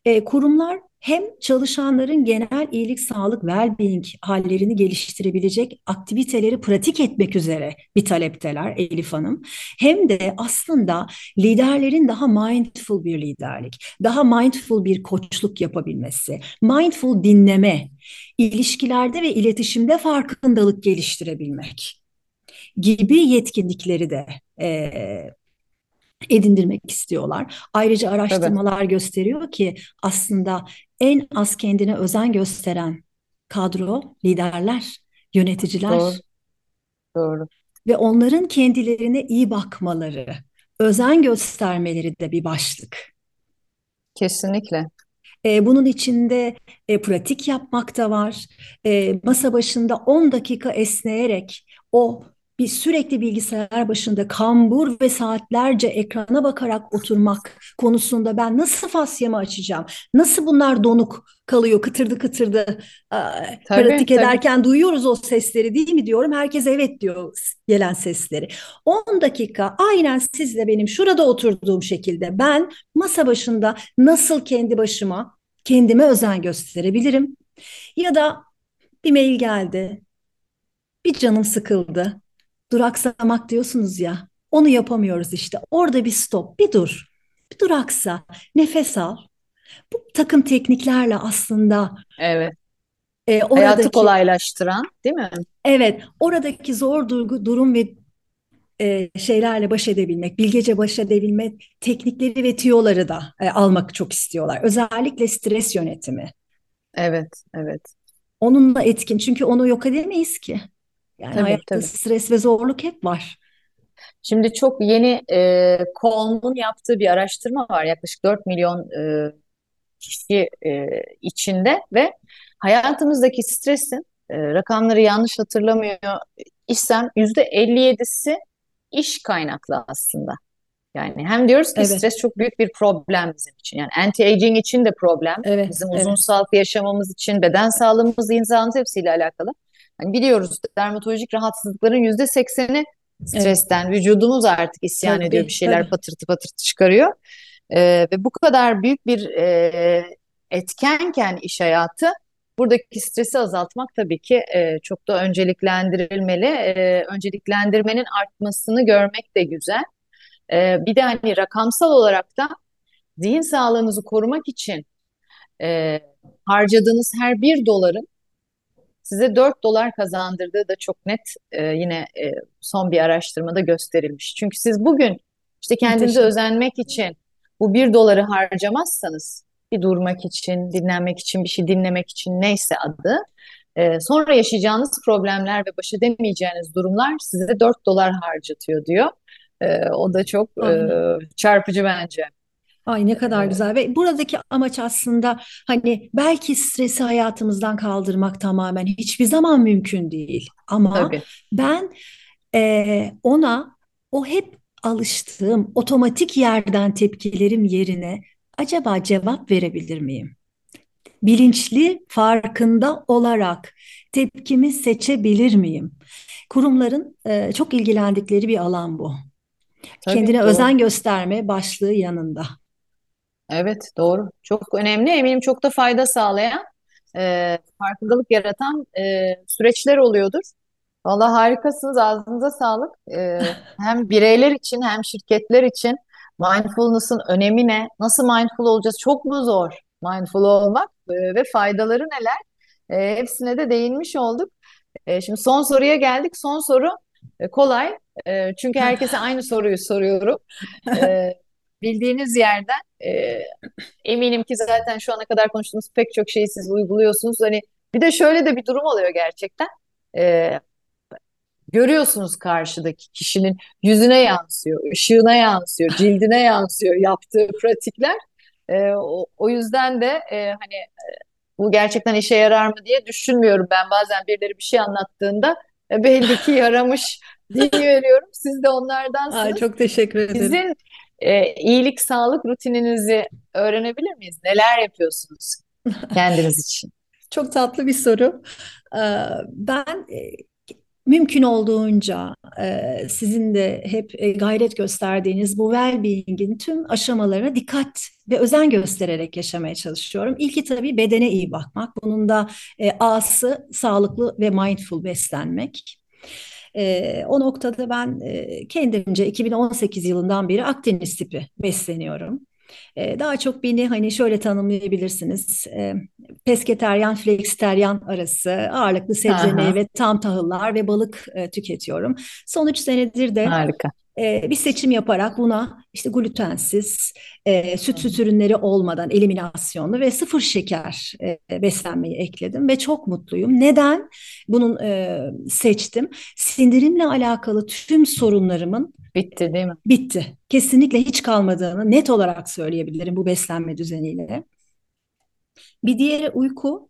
S2: E, kurumlar hem çalışanların genel iyilik, sağlık, well-being hallerini geliştirebilecek aktiviteleri pratik etmek üzere bir talepteler Elif Hanım. Hem de aslında liderlerin daha mindful bir liderlik, daha mindful bir koçluk yapabilmesi, mindful dinleme, ilişkilerde ve iletişimde farkındalık geliştirebilmek gibi yetkinlikleri de e, edindirmek istiyorlar. Ayrıca araştırmalar gösteriyor ki aslında en az kendine özen gösteren kadro liderler,
S1: Doğru,
S2: yöneticiler
S1: doğru.
S2: ve onların kendilerine iyi bakmaları, özen göstermeleri de bir başlık.
S1: Kesinlikle.
S2: E, bunun içinde e, pratik yapmak da var. E, masa başında 10 dakika esneyerek o bir sürekli bilgisayar başında kambur ve saatlerce ekrana bakarak oturmak konusunda ben nasıl fasyamı açacağım? Nasıl bunlar donuk kalıyor kıtırdı kıtırdı
S1: Tabii,
S2: pratik
S1: tabii.
S2: ederken duyuyoruz o sesleri değil mi diyorum. Herkes evet diyor gelen sesleri. 10 dakika aynen sizle benim şurada oturduğum şekilde ben masa başında nasıl kendi başıma kendime özen gösterebilirim? Ya da bir mail geldi, bir canım sıkıldı. Duraksamak diyorsunuz ya, onu yapamıyoruz işte. Orada bir stop, bir dur. Bir duraksa, nefes al. Bu takım tekniklerle aslında
S1: Evet.
S2: e,
S1: Hayatı
S2: oradaki,
S1: kolaylaştıran, değil mi?
S2: evet, oradaki zor duygu, durum ve e, şeylerle baş edebilmek, bilgece baş edebilmek teknikleri ve tüyoları da e, almak çok istiyorlar. Özellikle stres yönetimi.
S1: Evet, evet.
S2: Onunla etkin. Çünkü onu yok edemeyiz ki. Yani
S1: Tabii,
S2: hayatta
S1: tabii.
S2: stres ve zorluk hep var.
S1: Şimdi çok yeni e, Kolm'un yaptığı bir araştırma var. Yaklaşık 4 milyon e, kişi e, içinde ve hayatımızdaki stresin e, rakamları yanlış hatırlamıyor isem %57'si iş kaynaklı aslında. Yani hem diyoruz ki
S2: Evet,
S1: stres çok büyük bir problem bizim için. Yani anti-aging için de problem.
S2: evet,
S1: Bizim uzun
S2: evet,
S1: sağlıklı yaşamamız için, beden sağlığımız, insanımız hepsiyle alakalı. Hani biliyoruz dermatolojik rahatsızlıkların yüzde sekseni
S2: evet.
S1: stresten. Vücudumuz artık isyan ediyor, bir
S2: Tabii,
S1: şeyler
S2: tabii.
S1: patırtı patırtı çıkarıyor. Ee, ve bu kadar büyük bir e, etkenken iş hayatı buradaki stresi azaltmak tabii ki e, çok da önceliklendirilmeli. E, önceliklendirmenin artmasını görmek de güzel. E, bir de hani rakamsal olarak da zihin sağlığınızı korumak için e, harcadığınız her bir doların size 4 dolar kazandırdığı da çok net e, yine e, son bir araştırmada gösterilmiş. Çünkü siz bugün işte kendinize özenmek için bu bir doları harcamazsanız bir durmak için, dinlenmek için, bir şey dinlemek için neyse adı e, sonra yaşayacağınız problemler ve baş edemeyeceğiniz durumlar size 4 dolar harcatıyor diyor. E, o da çok e, çarpıcı bence.
S2: Ay ne kadar
S1: E,
S2: güzel ve buradaki amaç aslında hani belki stresi hayatımızdan kaldırmak tamamen hiçbir zaman mümkün değil ama
S1: tabii,
S2: ben eee, ona o hep alıştığım otomatik yerden tepkilerim yerine acaba cevap verebilir miyim? Bilinçli, farkında olarak tepkimi seçebilir miyim? Kurumların eee, çok ilgilendikleri bir alan bu.
S1: tabii
S2: Kendine
S1: doğru.
S2: özen gösterme başlığı yanında.
S1: Evet doğru. Çok önemli. Eminim çok da fayda sağlayan, e, farkındalık yaratan e, süreçler oluyordur. Vallahi harikasınız. Ağzınıza sağlık. E, hem bireyler için hem şirketler için mindfulness'ın önemi ne? Nasıl mindful olacağız? Çok mu zor mindful olmak E, ve faydaları neler? E, hepsine de değinmiş olduk. E, şimdi son soruya geldik. Son soru e, kolay. E, çünkü herkese aynı soruyu soruyorum. E, bildiğiniz yerden e, eminim ki zaten şu ana kadar konuştuğumuz pek çok şeyi siz uyguluyorsunuz. Hani bir de şöyle de bir durum oluyor gerçekten. E, görüyorsunuz karşıdaki kişinin yüzüne yansıyor, ışığına yansıyor, cildine yansıyor yaptığı pratikler. E, o, o yüzden de e, hani e, bu gerçekten işe yarar mı diye düşünmüyorum. Ben bazen birileri bir şey anlattığında e, belli ki yaramış diye veriyorum. Siz de onlardansınız.
S2: Aa, çok teşekkür ederim.
S1: Sizin e, iyilik, sağlık rutininizi öğrenebilir miyiz? Neler yapıyorsunuz kendiniz için?
S2: Çok tatlı bir soru. Ee, ben e, mümkün olduğunca e, sizin de hep e, gayret gösterdiğiniz bu well-being'in tüm aşamalarına dikkat ve özen göstererek yaşamaya çalışıyorum. İlki tabii bedene iyi bakmak. Bunun da A'sı sağlıklı ve mindful beslenmek. E, o noktada ben e, kendimce 2018 yılından beri Akdeniz tipi besleniyorum. E, daha çok beni hani şöyle tanımlayabilirsiniz. E, pesketeryan, fleksiteryan arası ağırlıklı sebze, Aha. meyve, tam tahıllar ve balık e, tüketiyorum. Son üç senedir de Harika e, bir seçim yaparak buna işte glutensiz, e, süt süt ürünleri olmadan eliminasyonlu ve sıfır şeker e, beslenmeyi ekledim ve çok mutluyum. Neden bunun e, seçtim? Sindirimle alakalı tüm sorunlarımın
S1: bitti değil mi?
S2: Bitti. Kesinlikle hiç kalmadığını net olarak söyleyebilirim bu beslenme düzeniyle. Bir diğeri uyku.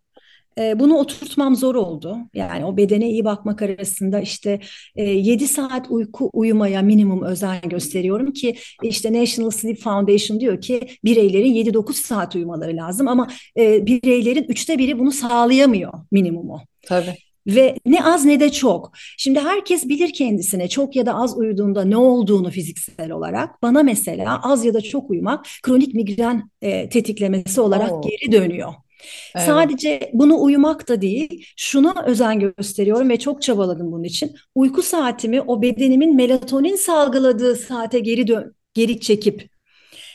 S2: Ee, bunu oturtmam zor oldu. Yani o bedene iyi bakmak arasında işte 7 e, saat uyku uyumaya minimum özen gösteriyorum ki işte National Sleep Foundation diyor ki bireylerin 7-9 saat uyumaları lazım ama e, bireylerin üçte biri bunu sağlayamıyor minimumu.
S1: Tabii.
S2: Ve ne az ne de çok. Şimdi herkes bilir kendisine çok ya da az uyuduğunda ne olduğunu fiziksel olarak. Bana mesela az ya da çok uyumak kronik migren e, tetiklemesi olarak Oo. geri dönüyor. Evet. Sadece bunu uyumak da değil, şuna özen gösteriyorum ve çok çabaladım bunun için. Uyku saatimi o bedenimin melatonin salgıladığı saate geri dön, geri çekip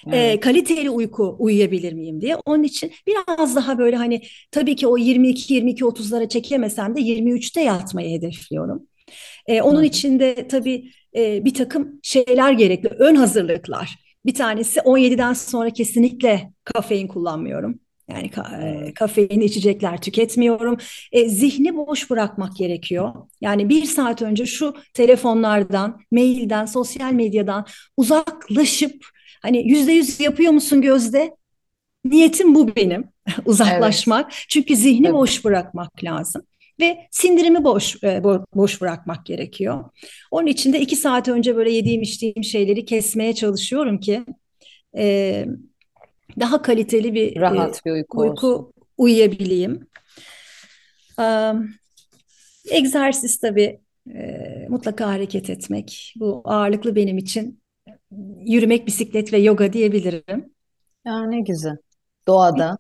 S2: evet. e, kaliteli uyku uyuyabilir miyim diye. Onun için biraz daha böyle hani tabii ki o 22-22-30'lara çekemesem de 23'te yatmayı hedefliyorum. E, onun Hı. için de tabii e, bir takım şeyler gerekli, ön hazırlıklar. Bir tanesi 17'den sonra kesinlikle kafein kullanmıyorum. Yani ka- kafein içecekler tüketmiyorum. E, zihni boş bırakmak gerekiyor. Yani bir saat önce şu telefonlardan, mailden, sosyal medyadan uzaklaşıp hani yüzde yüz yapıyor musun Gözde? Niyetim bu benim uzaklaşmak. Evet. Çünkü zihni evet. boş bırakmak lazım ve sindirimi boş boş bırakmak gerekiyor. Onun için de iki saat önce böyle yediğim içtiğim şeyleri kesmeye çalışıyorum ki e, daha kaliteli bir
S1: rahat e, bir uyku, uyku
S2: uyuyabileyim. Um, egzersiz tabii e, mutlaka hareket etmek. Bu ağırlıklı benim için yürümek, bisiklet ve yoga diyebilirim.
S1: Ya ne güzel. Doğada.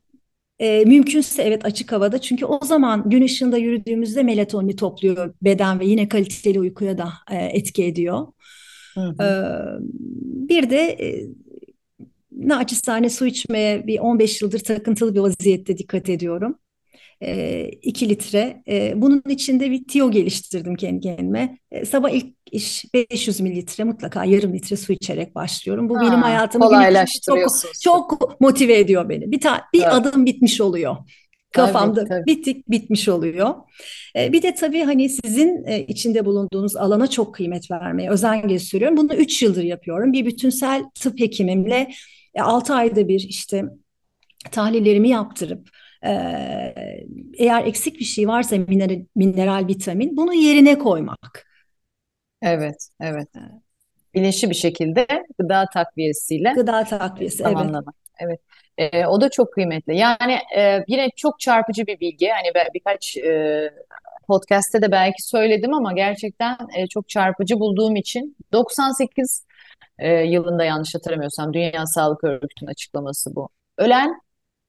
S2: E, mümkünse evet açık havada çünkü o zaman gün ışığında yürüdüğümüzde melatonini topluyor beden ve yine kaliteli uykuya da e, etki ediyor. Hı hı. E, bir de e, naçizane su içmeye bir 15 yıldır takıntılı bir vaziyette dikkat ediyorum. 2 e, litre. E, bunun içinde bir tiyo geliştirdim kendi kendime. E, sabah ilk iş 500 mililitre mutlaka yarım litre su içerek başlıyorum. Bu ha, benim hayatımı çok, çok motive ediyor beni. Bir, ta, bir evet. adım bitmiş oluyor. Kafamda tabii, tabii. bittik bitmiş oluyor. Bir de tabii hani sizin içinde bulunduğunuz alana çok kıymet vermeye özen gösteriyorum. Bunu 3 yıldır yapıyorum. Bir bütünsel tıp hekimimle e, 6 ayda bir işte tahlillerimi yaptırıp e, eğer eksik bir şey varsa mineral, mineral vitamin bunu yerine koymak.
S1: Evet, evet. Bilinçli bir şekilde gıda takviyesiyle
S2: gıda takviyesi
S1: tamamlamak. Evet. evet. E, o da çok kıymetli. Yani e, yine çok çarpıcı bir bilgi. Hani ben birkaç e, podcast'te de belki söyledim ama gerçekten e, çok çarpıcı bulduğum için 98 e, yılında yanlış hatırlamıyorsam Dünya Sağlık Örgütü'nün açıklaması bu. Ölen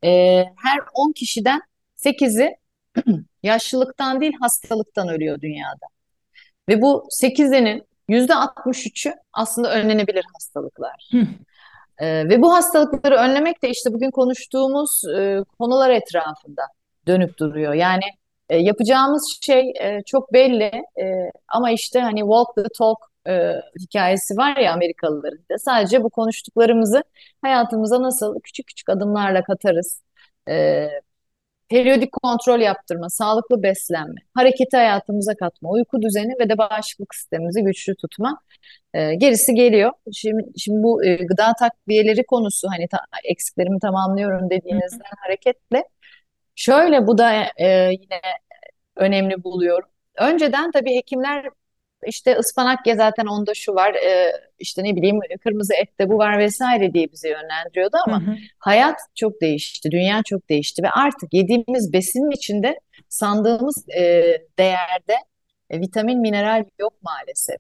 S1: e, her 10 kişiden 8'i yaşlılıktan değil hastalıktan ölüyor dünyada. Ve bu 8'inin %63'ü aslında önlenebilir hastalıklar. e, ve bu hastalıkları önlemek de işte bugün konuştuğumuz e, konular etrafında dönüp duruyor. Yani e, yapacağımız şey e, çok belli e, ama işte hani walk the talk e, hikayesi var ya Amerikalıların da sadece bu konuştuklarımızı hayatımıza nasıl küçük küçük adımlarla katarız. E, periyodik kontrol yaptırma, sağlıklı beslenme, hareketi hayatımıza katma, uyku düzeni ve de bağışıklık sistemimizi güçlü tutma. E, gerisi geliyor. Şimdi, şimdi bu e, gıda takviyeleri konusu hani ta, eksiklerimi tamamlıyorum dediğinizden hareketle şöyle bu da e, yine önemli buluyorum. Önceden tabii hekimler işte ıspanak ya zaten onda şu var e, işte ne bileyim kırmızı ette bu var vesaire diye bizi yönlendiriyordu ama hı hı. hayat çok değişti, dünya çok değişti ve artık yediğimiz besinin içinde sandığımız e, değerde e, vitamin, mineral yok maalesef.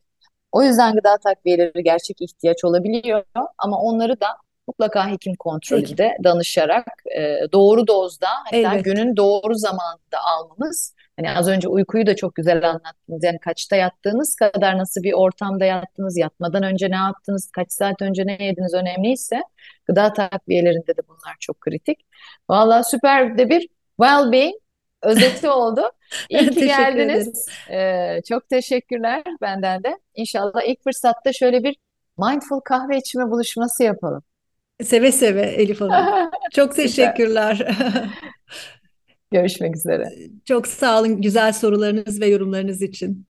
S1: O yüzden gıda takviyeleri gerçek ihtiyaç olabiliyor ama onları da mutlaka hekim kontrolünde danışarak e, doğru dozda hatta evet. günün doğru zamanında almamız Hani az önce uykuyu da çok güzel anlattınız. Yani kaçta yattığınız kadar nasıl bir ortamda yattınız, yatmadan önce ne yaptınız, kaç saat önce ne yediniz önemliyse gıda takviyelerinde de bunlar çok kritik. Vallahi süper de bir well-being özeti oldu. İyi ki geldiniz. Ee, çok teşekkürler benden de. İnşallah ilk fırsatta şöyle bir mindful kahve içme buluşması yapalım.
S2: Seve seve Elif Hanım. Çok teşekkürler.
S1: Görüşmek üzere.
S2: Çok sağ olun güzel sorularınız ve yorumlarınız için.